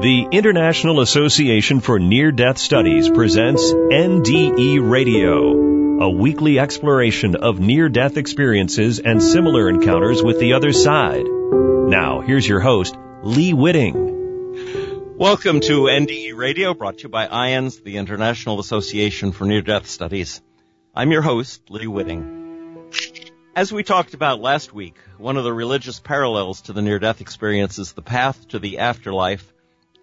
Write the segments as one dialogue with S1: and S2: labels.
S1: The International Association for Near Death Studies presents NDE Radio, a weekly exploration of near death experiences and similar encounters with the other side. Now, here's your host, Lee Witting.
S2: Welcome to NDE Radio, brought to you by IANDS, the International Association for Near Death Studies. I'm your host, Lee Witting. As we talked about last week, one of the religious parallels to the near death experience is the path to the afterlife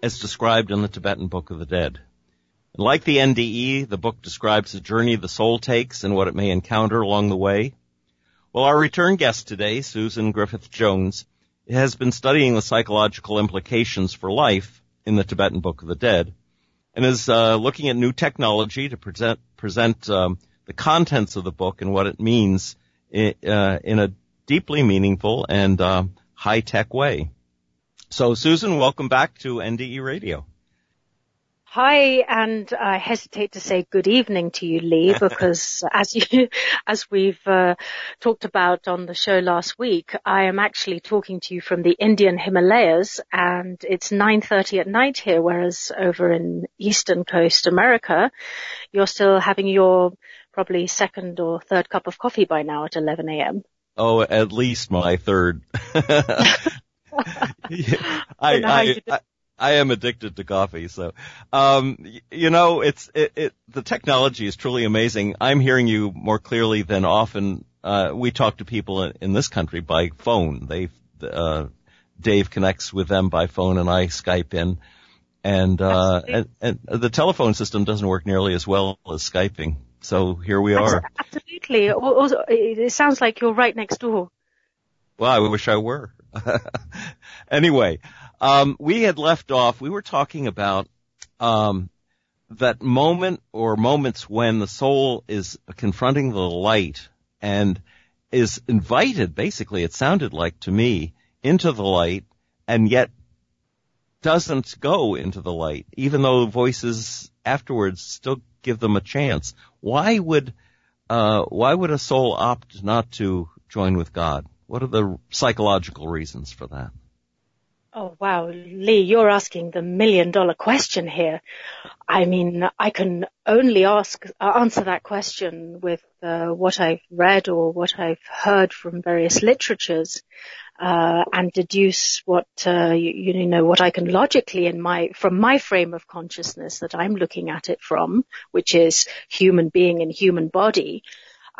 S2: as described in the Tibetan Book of the Dead. Like the NDE, the book describes the journey the soul takes and what it may encounter along the way. Well, our return guest today, Susan Griffith Jones, has been studying the psychological implications for life in the Tibetan Book of the Dead and is uh, looking at new technology to present, present um, the contents of the book and what it means in, uh, in a deeply meaningful and uh, high-tech way. So Susan, welcome back to NDE Radio.
S3: Hi, and I hesitate to say good evening to you, Lee, because as you, as we've uh, talked about on the show last week, I am actually talking to you from the Indian Himalayas, and it's 9:30 at night here, whereas over in Eastern Coast America, you're still having your probably second or third cup of coffee by now at 11 a.m.
S2: Oh, at least my third. I, I, I, I, am addicted to coffee, so um, you know, it's it, it, the technology is truly amazing. I'm hearing you more clearly than often. Uh, we talk to people in, in this country by phone. They uh, Dave connects with them by phone, and I Skype in. And, uh, and, and the telephone system doesn't work nearly as well as Skyping. So here we are.
S3: Absolutely. Also, it sounds like you're right next door.
S2: Well, I wish I were. anyway, um, we had left off. We were talking about um, that moment or moments when the soul is confronting the light and is invited. Basically, it sounded like to me into the light, and yet doesn't go into the light, even though voices afterwards still give them a chance. Why would uh, why would a soul opt not to join with God? What are the psychological reasons for that?
S3: Oh wow, Lee, you're asking the million dollar question here. I mean, I can only ask, uh, answer that question with uh, what I've read or what I've heard from various literatures, uh, and deduce what, uh, you, you, know, what I can logically in my, from my frame of consciousness that I'm looking at it from, which is human being and human body,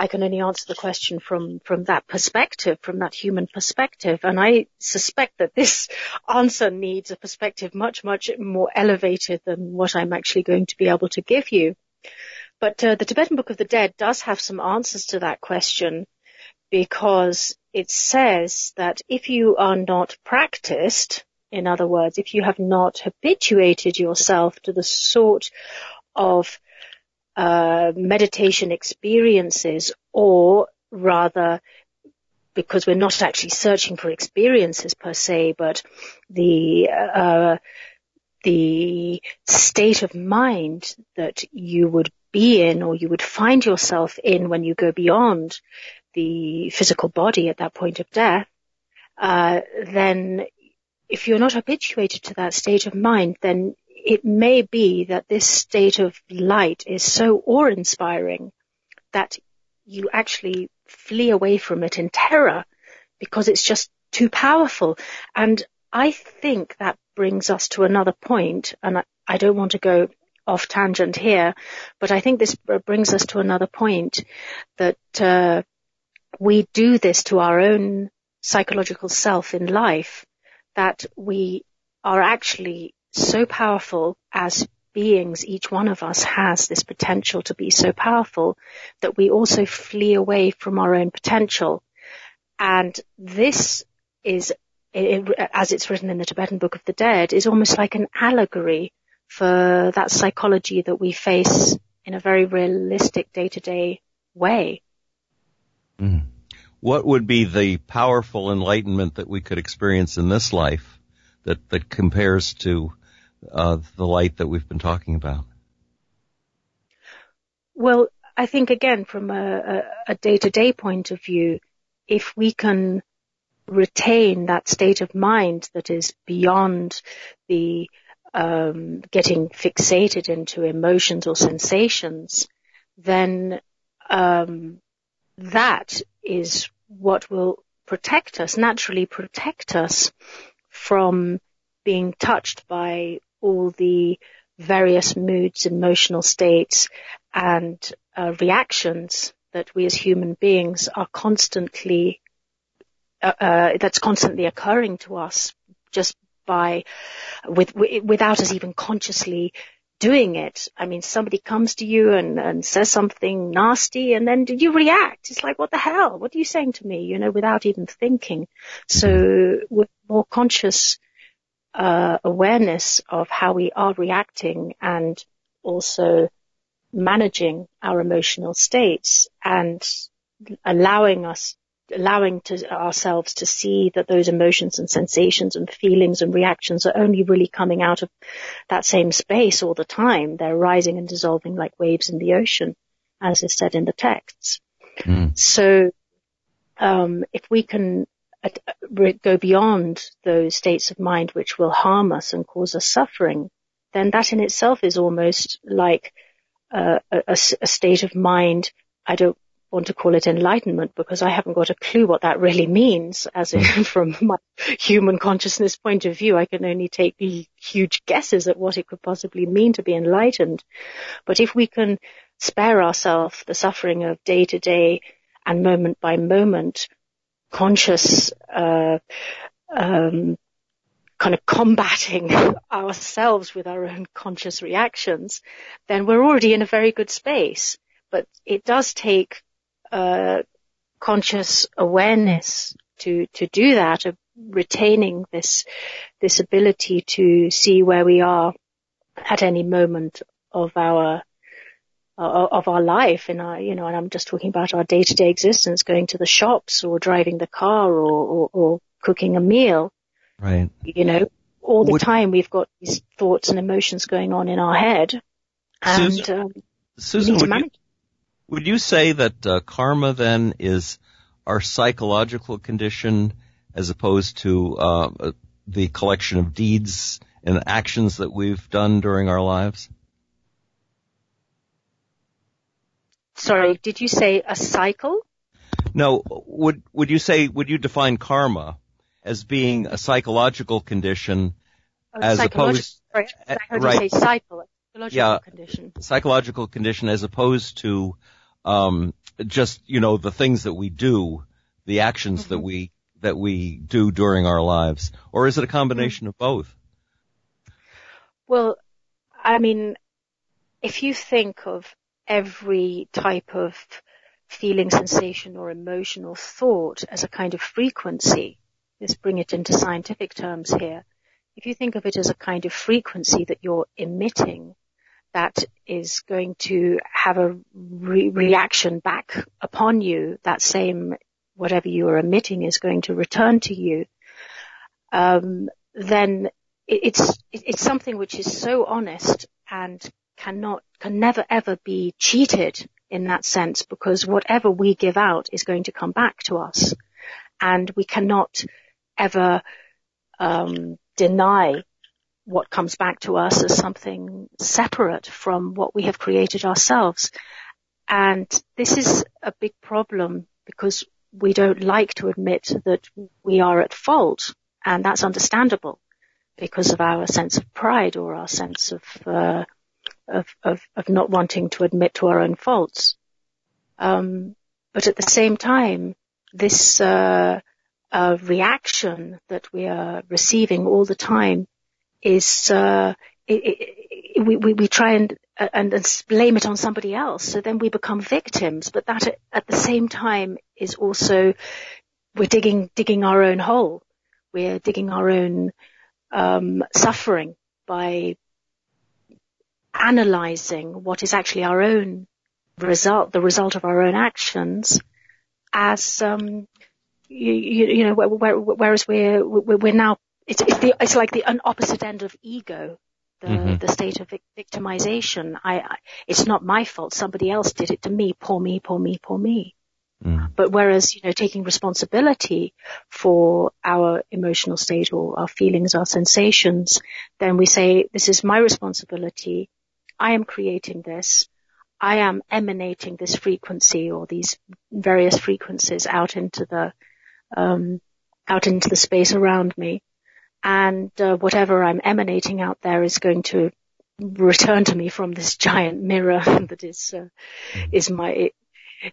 S3: I can only answer the question from, from that perspective, from that human perspective. And I suspect that this answer needs a perspective much, much more elevated than what I'm actually going to be able to give you. But uh, the Tibetan Book of the Dead does have some answers to that question because it says that if you are not practiced, in other words, if you have not habituated yourself to the sort of uh, meditation experiences or rather because we're not actually searching for experiences per se, but the uh, the state of mind that you would be in or you would find yourself in when you go beyond the physical body at that point of death, uh, then if you're not habituated to that state of mind, then it may be that this state of light is so awe-inspiring that you actually flee away from it in terror because it's just too powerful. And I think that brings us to another point, and I, I don't want to go off tangent here, but I think this brings us to another point that uh, we do this to our own psychological self in life, that we are actually so powerful as beings, each one of us has this potential to be so powerful that we also flee away from our own potential. And this is, as it's written in the Tibetan Book of the Dead, is almost like an allegory for that psychology that we face in a very realistic day to day way.
S2: Mm. What would be the powerful enlightenment that we could experience in this life that, that compares to uh, the light that we've been talking about?
S3: Well, I think again, from a, a day-to-day point of view, if we can retain that state of mind that is beyond the um, getting fixated into emotions or sensations, then um, that is what will protect us, naturally protect us from being touched by all the various moods, emotional states, and uh, reactions that we as human beings are constantly uh, uh, that's constantly occurring to us just by with, without us even consciously doing it. I mean, somebody comes to you and, and says something nasty and then you react. It's like, what the hell? What are you saying to me? You know, without even thinking. So with more conscious, uh, awareness of how we are reacting and also managing our emotional states and allowing us allowing to ourselves to see that those emotions and sensations and feelings and reactions are only really coming out of that same space all the time. They're rising and dissolving like waves in the ocean, as is said in the texts. Mm. So, um, if we can go beyond those states of mind which will harm us and cause us suffering, then that in itself is almost like uh, a, a, a state of mind. I don't want to call it enlightenment because I haven't got a clue what that really means as in hmm. from my human consciousness point of view. I can only take huge guesses at what it could possibly mean to be enlightened. But if we can spare ourselves the suffering of day to day and moment by moment conscious, uh, um, kind of combating ourselves with our own conscious reactions, then we're already in a very good space. But it does take uh, conscious awareness to to do that of retaining this this ability to see where we are at any moment of our of our life in our you know and I'm just talking about our day to day existence going to the shops or driving the car or, or, or cooking a meal.
S2: Right.
S3: You know all the Would, time we've got these thoughts and emotions going on in our head. And
S2: Susan, um, Susan would, you, would you say that uh, karma then is our psychological condition as opposed to uh, the collection of deeds and actions that we've done during our lives?
S3: Sorry, did you say a cycle?
S2: No, would would you say would you define karma as being a psychological condition as opposed
S3: I heard right, you say cycle, psychological yeah, condition.
S2: Psychological condition as opposed to um, just you know the things that we do, the actions mm-hmm. that we that we do during our lives, or is it a combination mm-hmm. of both?
S3: Well, I mean, if you think of every type of feeling, sensation, or emotional thought as a kind of frequency, let's bring it into scientific terms here. If you think of it as a kind of frequency that you're emitting, that is going to have a re- reaction back upon you, that same whatever you are emitting is going to return to you, um, then it's it's something which is so honest and cannot can never ever be cheated in that sense because whatever we give out is going to come back to us, and we cannot ever um, deny what comes back to us as something separate from what we have created ourselves. And this is a big problem because we don't like to admit that we are at fault and that's understandable because of our sense of pride or our sense of, uh, of, of, of, not wanting to admit to our own faults. Um, but at the same time, this, uh, uh, reaction that we are receiving all the time is uh, it, it, we, we, we try and, and, and blame it on somebody else. So then we become victims. But that at the same time is also we're digging digging our own hole. We're digging our own um, suffering by analyzing what is actually our own result, the result of our own actions, as um, you, you, you know, whereas we're we're now it's it's, the, it's like the opposite end of ego, the mm-hmm. the state of victimization. I, I, it's not my fault. Somebody else did it to me. Poor me. Poor me. Poor me. Mm. But whereas, you know, taking responsibility for our emotional state or our feelings, our sensations, then we say, this is my responsibility. I am creating this. I am emanating this frequency or these various frequencies out into the, um, out into the space around me. And uh, whatever I'm emanating out there is going to return to me from this giant mirror that is uh, mm. is my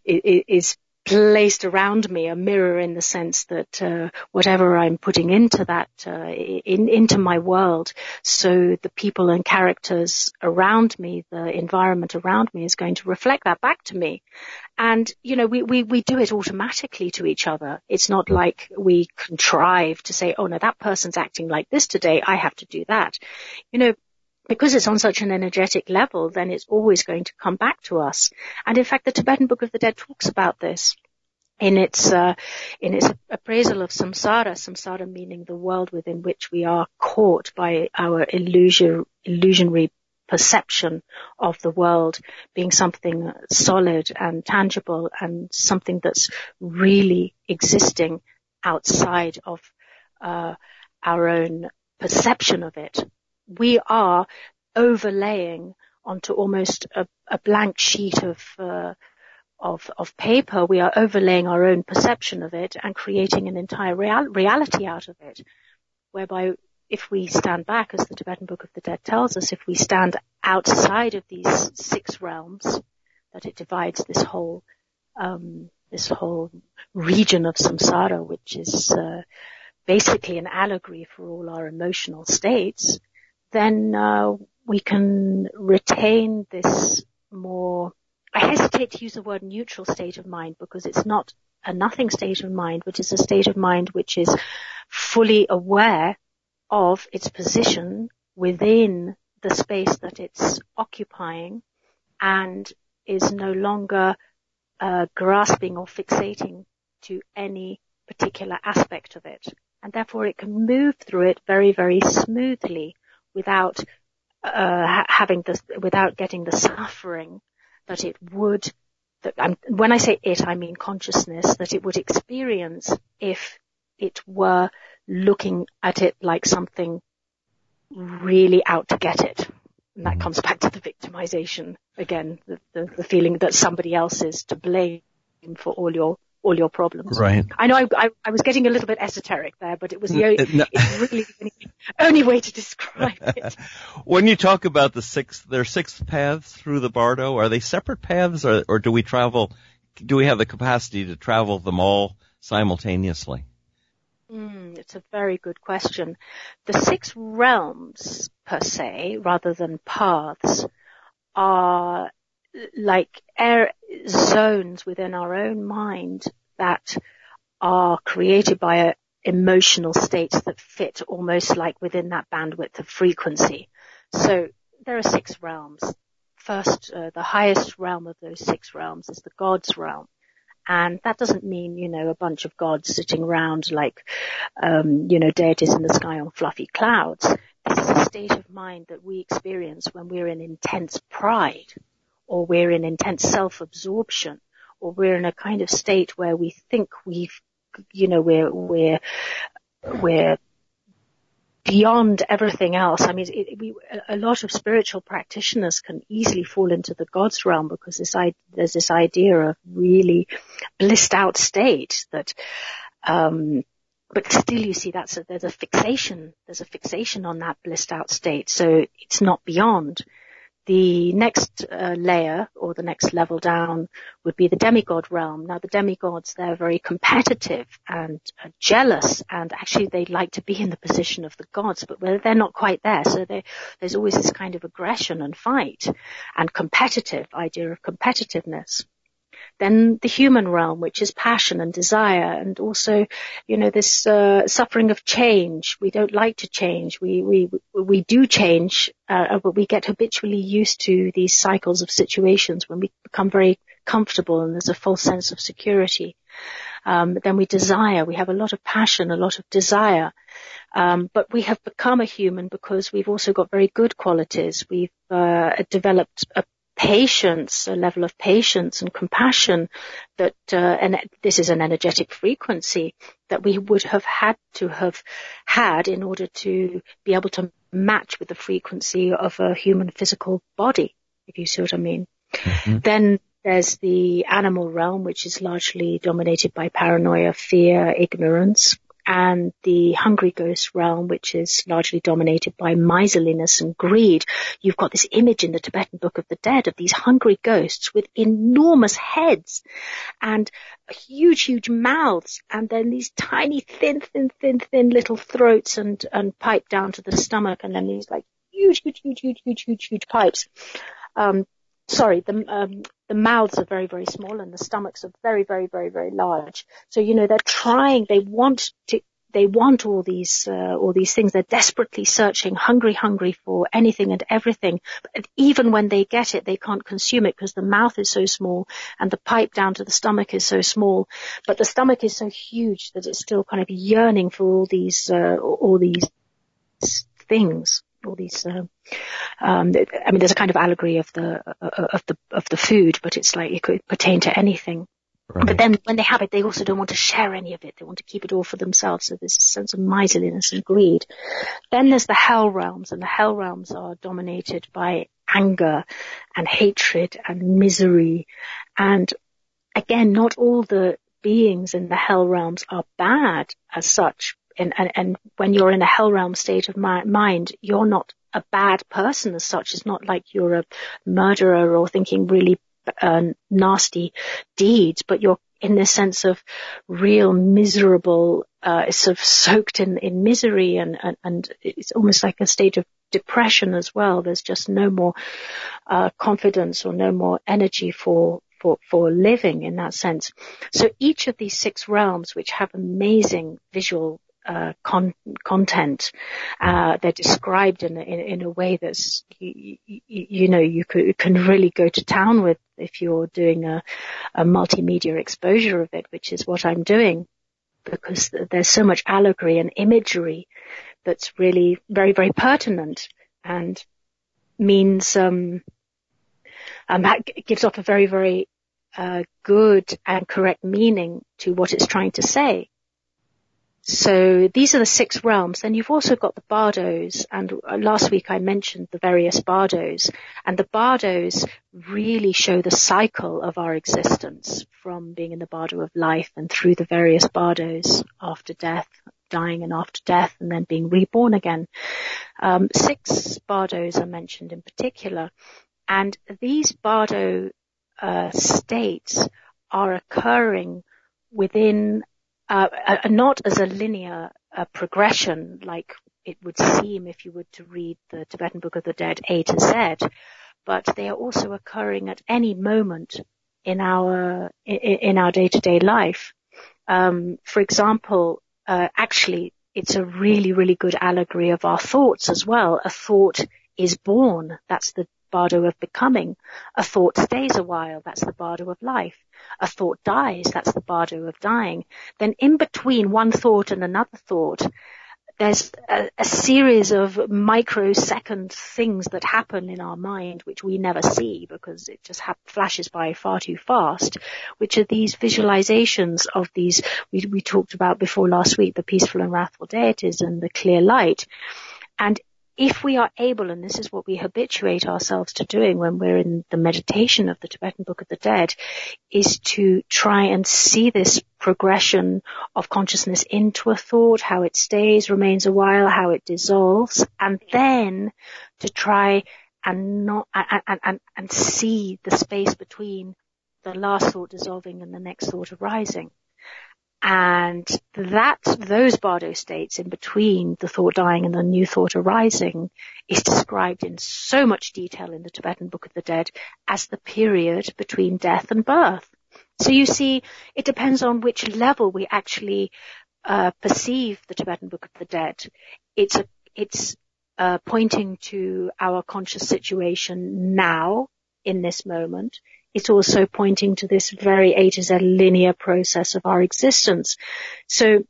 S3: is placed around me a mirror in the sense that uh, whatever I'm putting into that uh, in, into my world, so the people and characters around me, the environment around me, is going to reflect that back to me. And you know, we we we do it automatically to each other. It's not like we contrive to say, oh no, that person's acting like this today. I have to do that. You know, because it's on such an energetic level, then it's always going to come back to us. And in fact, the Tibetan Book of the Dead talks about this in its uh, in its appraisal of samsara. Samsara meaning the world within which we are caught by our illusion, illusionary perception of the world being something solid and tangible and something that's really existing outside of uh, our own perception of it we are overlaying onto almost a, a blank sheet of, uh, of, of paper. We are overlaying our own perception of it and creating an entire real, reality out of it. Whereby if we stand back, as the Tibetan Book of the Dead tells us, if we stand outside of these six realms, that it divides this whole, um, this whole region of samsara, which is uh, basically an allegory for all our emotional states, then uh, we can retain this more, I hesitate to use the word neutral state of mind because it's not a nothing state of mind, which is a state of mind which is fully aware of its position within the space that it's occupying and is no longer uh, grasping or fixating to any particular aspect of it. And therefore it can move through it very, very smoothly without uh, having this, without getting the suffering that it would, that, um, when I say it, I mean consciousness, that it would experience if it were looking at it like something really out to get it. And that mm-hmm. comes back to the victimization again, the, the, the feeling that somebody else is to blame for all your all your problems.
S2: Right.
S3: I know I, I, I, was getting a little bit esoteric there, but it was the no. it's really the only way to describe it.
S2: when you talk about the six, their six paths through the Bardo. Are they separate paths, or, or do we travel? Do we have the capacity to travel them all simultaneously?
S3: Mm, it's a very good question. The six realms, per se, rather than paths, are like air zones within our own mind that are created by emotional states that fit almost like within that bandwidth of frequency. So there are six realms. First, uh, the highest realm of those six realms is the God's realm. And that doesn't mean, you know, a bunch of gods sitting around like, um, you know, deities in the sky on fluffy clouds. This is a state of mind that we experience when we're in intense pride or we're in intense self-absorption, or we're in a kind of state where we think we've, you know, we're, we're, we're beyond everything else. I mean, it, we, a lot of spiritual practitioners can easily fall into the God's realm because this, there's this idea of really blissed out state that, um, but still you see that's a, there's a fixation, there's a fixation on that blissed out state. So it's not beyond. The next uh, layer or the next level down would be the demigod realm. Now the demigods, they're very competitive and uh, jealous and actually they'd like to be in the position of the gods, but they're not quite there. So there's always this kind of aggression and fight and competitive idea of competitiveness. Then the human realm, which is passion and desire, and also, you know, this uh, suffering of change. We don't like to change. We we we do change, uh, but we get habitually used to these cycles of situations when we become very comfortable and there's a false sense of security. Um, then we desire. We have a lot of passion, a lot of desire. Um, but we have become a human because we've also got very good qualities. We've uh, developed a patience, a level of patience and compassion that, uh, and this is an energetic frequency that we would have had to have had in order to be able to match with the frequency of a human physical body, if you see what I mean. Mm-hmm. Then there's the animal realm, which is largely dominated by paranoia, fear, ignorance and the hungry ghost realm, which is largely dominated by miserliness and greed. You've got this image in the Tibetan Book of the Dead of these hungry ghosts with enormous heads and huge, huge mouths, and then these tiny, thin, thin, thin, thin little throats and, and pipe down to the stomach, and then these like huge, huge, huge, huge, huge, huge, huge pipes. Um, sorry, the, um, the mouths are very, very small and the stomachs are very, very, very, very large. So, you know, they're trying, they want to, they want all these, uh, all these things. They're desperately searching, hungry, hungry for anything and everything. But even when they get it, they can't consume it because the mouth is so small and the pipe down to the stomach is so small. But the stomach is so huge that it's still kind of yearning for all these, uh, all these things all these. Uh, um, I mean, there's a kind of allegory of the uh, of the of the food, but it's like it could pertain to anything. Right. But then when they have it, they also don't want to share any of it. They want to keep it all for themselves. So there's a sense of miserliness and greed. Then there's the hell realms, and the hell realms are dominated by anger and hatred and misery. And again, not all the beings in the hell realms are bad as such, and, and, and when you're in a hell realm state of mind, you're not a bad person as such. It's not like you're a murderer or thinking really uh, nasty deeds, but you're in this sense of real miserable, uh, sort of soaked in, in misery and, and, and, it's almost like a state of depression as well. There's just no more, uh, confidence or no more energy for, for, for living in that sense. So each of these six realms, which have amazing visual uh, con- content. Uh, they're described in, in, in a way that's you, you, you, know you, you can really go to town with if you're doing a, a multimedia exposure of it, which is what I'm doing, because there's so much allegory and imagery that's really very very pertinent and means um, um, gives off a very very uh, good and correct meaning to what it's trying to say. So these are the six realms. Then you've also got the bardos, and uh, last week I mentioned the various bardos, and the bardos really show the cycle of our existence from being in the bardo of life and through the various bardos after death, dying and after death, and then being reborn again. Um, six bardos are mentioned in particular, and these bardo uh, states are occurring within uh, uh, not as a linear uh, progression like it would seem if you were to read the Tibetan Book of the Dead A to Z, but they are also occurring at any moment in our in, in our day-to-day life. Um, for example, uh, actually, it's a really, really good allegory of our thoughts as well. A thought is born. That's the bardo of becoming. A thought stays a while. That's the bardo of life. A thought dies. That's the bardo of dying. Then in between one thought and another thought, there's a, a, series of microsecond things that happen in our mind which we never see because it just ha- flashes by far too fast, which are these visualizations of these, we, we talked about before last week, the peaceful and wrathful deities and the clear light. And if we are able, and this is what we habituate ourselves to doing when we're in the meditation of the Tibetan Book of the Dead, is to try and see this progression of consciousness into a thought, how it stays, remains a while, how it dissolves, and then to try and not, and, and, and see the space between the last thought dissolving and the next thought arising. And that, those bardo states in between the thought dying and the new thought arising is described in so much detail in the Tibetan Book of the Dead as the period between death and birth. So you see, it depends on which level we actually uh, perceive the Tibetan Book of the Dead. It's a, it's uh, pointing to our conscious situation now in this moment it's also pointing to this very A to Z linear process of our existence. So,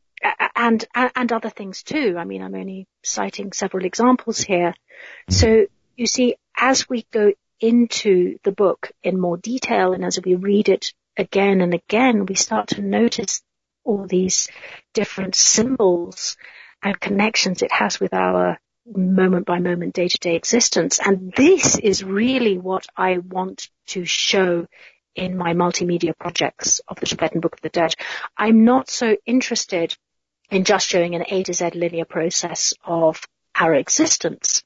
S3: and, and other things too. I mean, I'm only citing several examples here. Mm-hmm. So you see, as we go into the book in more detail and as we read it again and again, we start to notice all these different symbols and connections it has with our moment by moment day to day existence. And this is really what I want to show in my multimedia projects of the Tibetan Book of the Dead. I'm not so interested in just showing an A to Z linear process of our existence.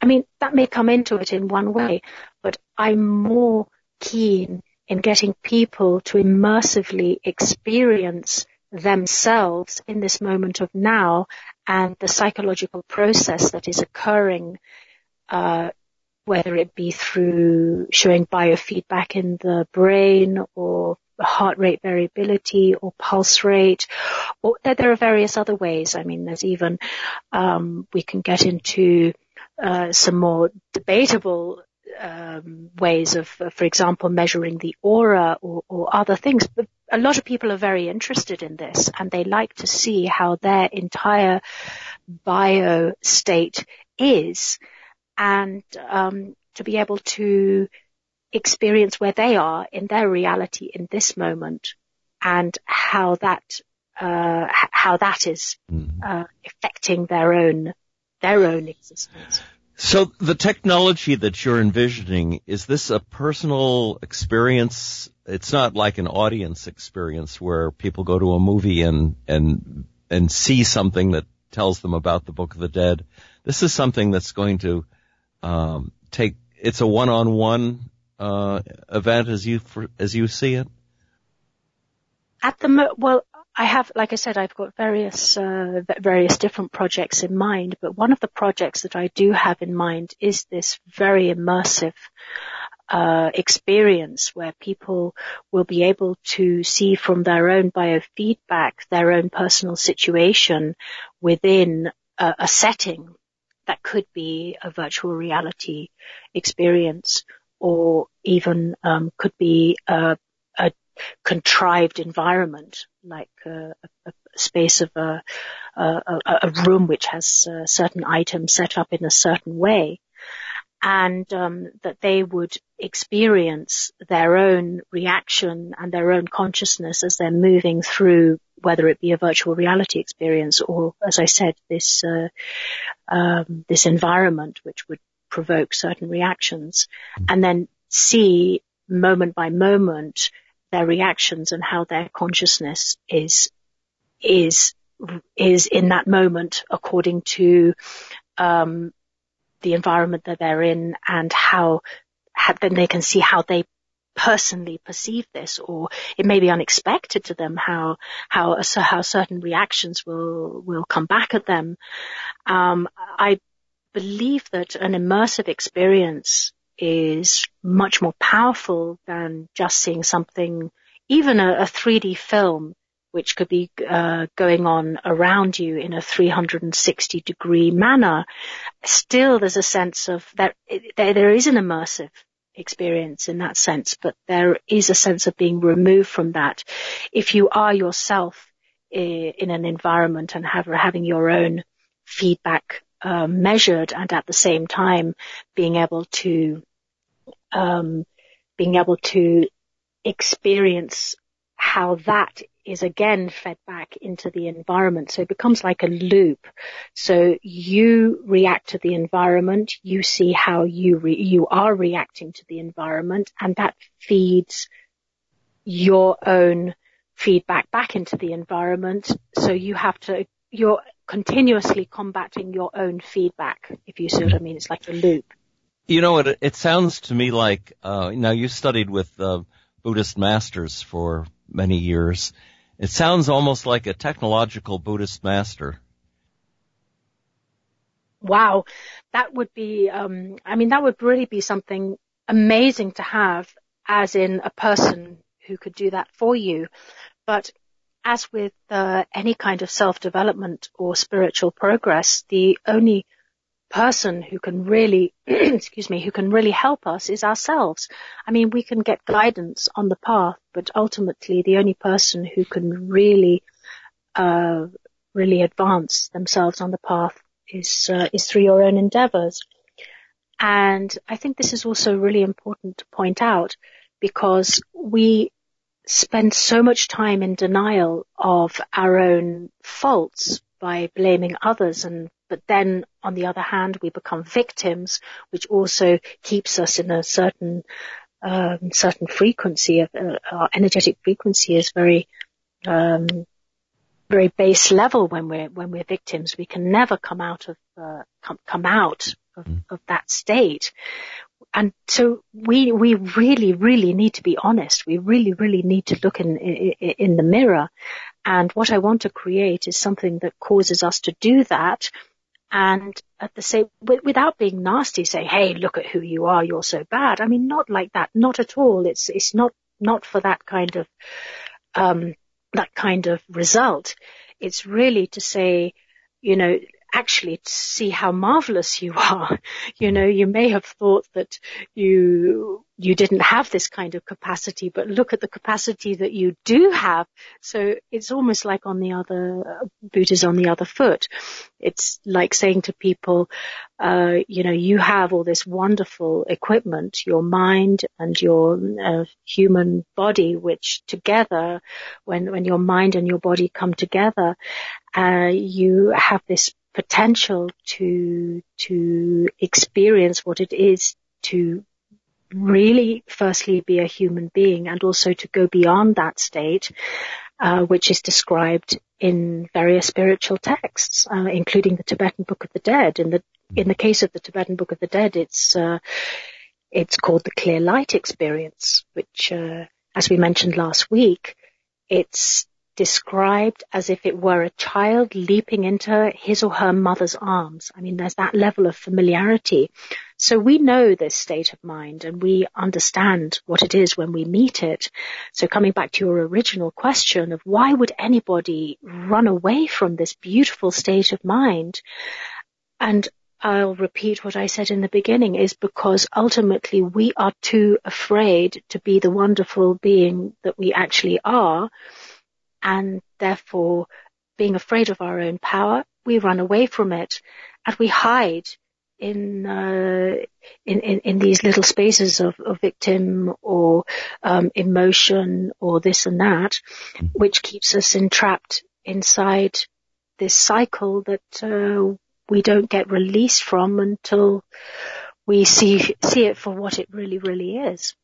S3: I mean, that may come into it in one way, but I'm more keen in getting people to immersively experience themselves in this moment of now and the psychological process that is occurring, uh, whether it be through showing biofeedback in the brain or heart rate variability or pulse rate, or there are various other ways. I mean, there's even um, we can get into uh, some more debatable um, ways of, uh, for example, measuring the aura or, or, other things. But a lot of people are very interested in this, and they like to see how their entire bio state is, and um, to be able to experience where they are in their reality in this moment, and how that uh, how that is mm-hmm. uh, affecting their own their own existence.
S2: So the technology that you're envisioning, is this a personal experience? It's not like an audience experience where people go to a movie and, and, and see something that tells them about the Book of the Dead. This is something that's going to, um, take, it's a one-on-one, uh, event as you, as you see it?
S3: At the mo- well, I have, like I said, I've got various uh, various different projects in mind, but one of the projects that I do have in mind is this very immersive uh, experience where people will be able to see from their own biofeedback their own personal situation within a, a setting that could be a virtual reality experience or even um, could be a, a contrived environment, like a, a, space of a, a, a room which has uh, certain items set up in a certain way, and um, that they would experience their own reaction and their own consciousness as they're moving through, whether it be a virtual reality experience or, as I said, this uh, um, this environment which would provoke certain reactions, and then see moment by moment their reactions and how their consciousness is is is in that moment according to um, the environment that they're in and how, how then they can see how they personally perceive this or it may be unexpected to them how how how certain reactions will will come back at them. Um, i believe that an immersive experience is much more powerful than just seeing something, even a, a 3D film, which could be uh, going on around you in a 360 degree manner. Still, there's a sense of that there, there is an immersive experience in that sense, but there is a sense of being removed from that. If you are yourself in an environment and have, having your own feedback uh, measured and at the same time being able to um, being able to experience how that is again fed back into the environment. So it becomes like a loop. So you react to the environment, you see how you re- you are reacting to the environment, and that feeds your own feedback back into the environment. So you have to you're continuously combating your own feedback, if you see what I mean. It's like a loop.
S2: You know, it, it sounds to me like, uh, now you studied with, uh, Buddhist masters for many years. It sounds almost like a technological Buddhist master.
S3: Wow. That would be, um, I mean, that would really be something amazing to have as in a person who could do that for you. But as with uh, any kind of self-development or spiritual progress, the only person who can really, excuse me, who can really help us is ourselves. I mean, we can get guidance on the path, but ultimately the only person who can really, uh, really advance themselves on the path is, uh, is through your own endeavors. And I think this is also really important to point out because we spend so much time in denial of our own faults by blaming others and but then on the other hand we become victims which also keeps us in a certain um, certain frequency of uh, our energetic frequency is very um, very base level when we're when we're victims. We can never come out of uh, come come out of, mm. of that state. And so we we really really need to be honest. We really really need to look in in, in the mirror. And what I want to create is something that causes us to do that. And at the same, without being nasty, say, "Hey, look at who you are. You're so bad." I mean, not like that. Not at all. It's it's not not for that kind of um, that kind of result. It's really to say, you know, actually see how marvelous you are. You know, you may have thought that you, you didn't have this kind of capacity, but look at the capacity that you do have. So it's almost like on the other, is on the other foot. It's like saying to people, uh, you know, you have all this wonderful equipment, your mind and your uh, human body, which together, when, when your mind and your body come together, uh, you have this potential to, to experience what it is to really firstly be a human being and also to go beyond that state, uh, which is described in various spiritual texts, uh, including the Tibetan Book of the Dead. In the in the case of the Tibetan Book of the Dead, it's uh, it's called the clear light experience, which, uh, as we mentioned last week, it's described as if it were a child leaping into his or her mother's arms. I mean, there's that level of familiarity. So we know this state of mind and we understand what it is when we meet it. So coming back to your original question of why would anybody run away from this beautiful state of mind? And I'll repeat what I said in the beginning is because ultimately we are too afraid to be the wonderful being that we actually are and therefore being afraid of our own power, we run away from it and we hide in, uh, in, in, in, these little spaces of, of victim or um, emotion or this and that, which keeps us entrapped inside this cycle that uh, we don't get released from until we see see it for what it really really is.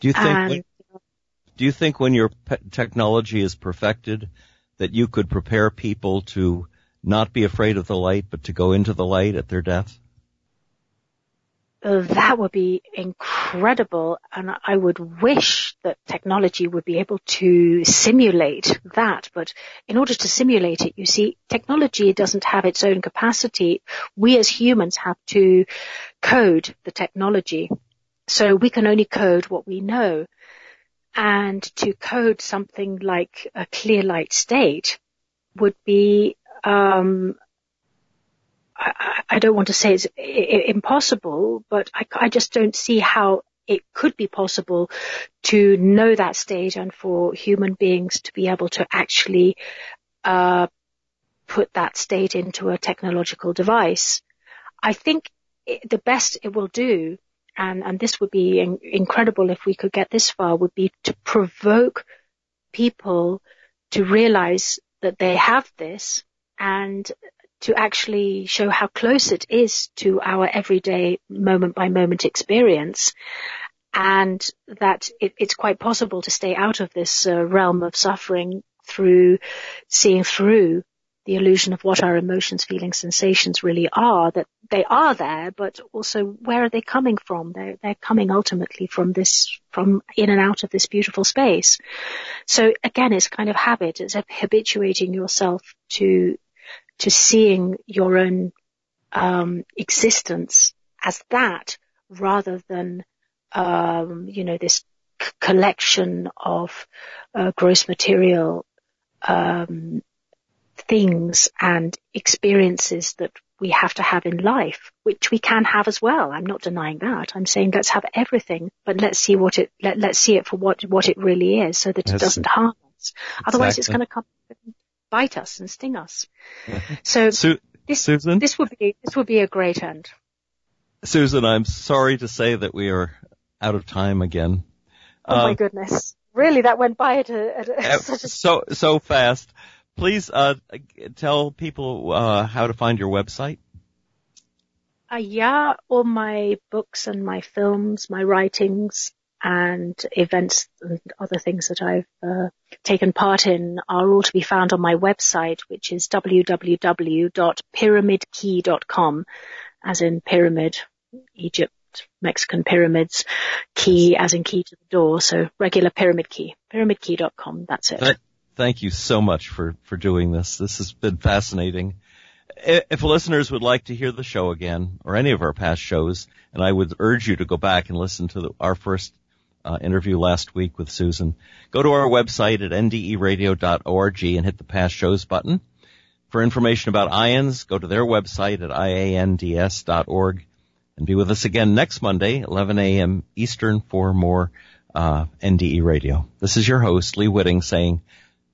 S2: Do you think and, do you think when your technology is perfected that you could prepare people to not be afraid of the light, but to go into the light at their death?
S3: Uh, that would be incredible and I would wish that technology would be able to simulate that. But in order to simulate it, you see, technology doesn't have its own capacity. We as humans have to code the technology. So we can only code what we know and to code something like a clear light state would be um, I, I, don't want to say it's impossible, but I, I, just don't see how it could be possible to know that state and for human beings to be able to actually uh, put that state into a technological device. I think the best it will do and, and this would be in, incredible if we could get this far, would be to provoke people to realize that they have this and to actually show how close it is to our everyday moment by moment experience. And that it, it's quite possible to stay out of this uh, realm of suffering through seeing through the illusion of what our emotions, feelings, sensations really are, that they are there, but also where are they coming from? They're, they're coming ultimately from this, from in and out of this beautiful space. So again, it's kind of habit. It's habituating yourself to, to seeing your own, um, existence as that rather than, um, you know, this c- collection of, uh, gross material, um, things and experiences that we have to have in life, which we can have as well. I'm not denying that. I'm saying let's have everything, but let's see what it, let, let's see it for what, what it really is so that yes. it doesn't harm us. Exactly. Otherwise it's going to come bite us and sting us. So
S2: Su-
S3: this,
S2: Susan?
S3: this would be, this would be a great end.
S2: Susan, I'm sorry to say that we are out of time again.
S3: Oh my um, goodness. Really, that went by at a, at
S2: such a... so, so fast. Please, uh, tell people, uh, how to find your website.
S3: Uh, yeah, all my books and my films, my writings and events and other things that I've uh, taken part in are all to be found on my website, which is www.pyramidkey.com, as in pyramid, Egypt, Mexican pyramids, key as in key to the door. So regular pyramid key, pyramidkey.com. That's it.
S2: Thank you so much for, for doing this. This has been fascinating if listeners would like to hear the show again or any of our past shows, and I would urge you to go back and listen to the, our first uh, interview last week with Susan, go to our website at nderadio.org and hit the past shows button. For information about IANDS, go to their website at iands.org and be with us again next Monday, 11 a.m. Eastern for more uh, NDE radio. This is your host, Lee Witting, saying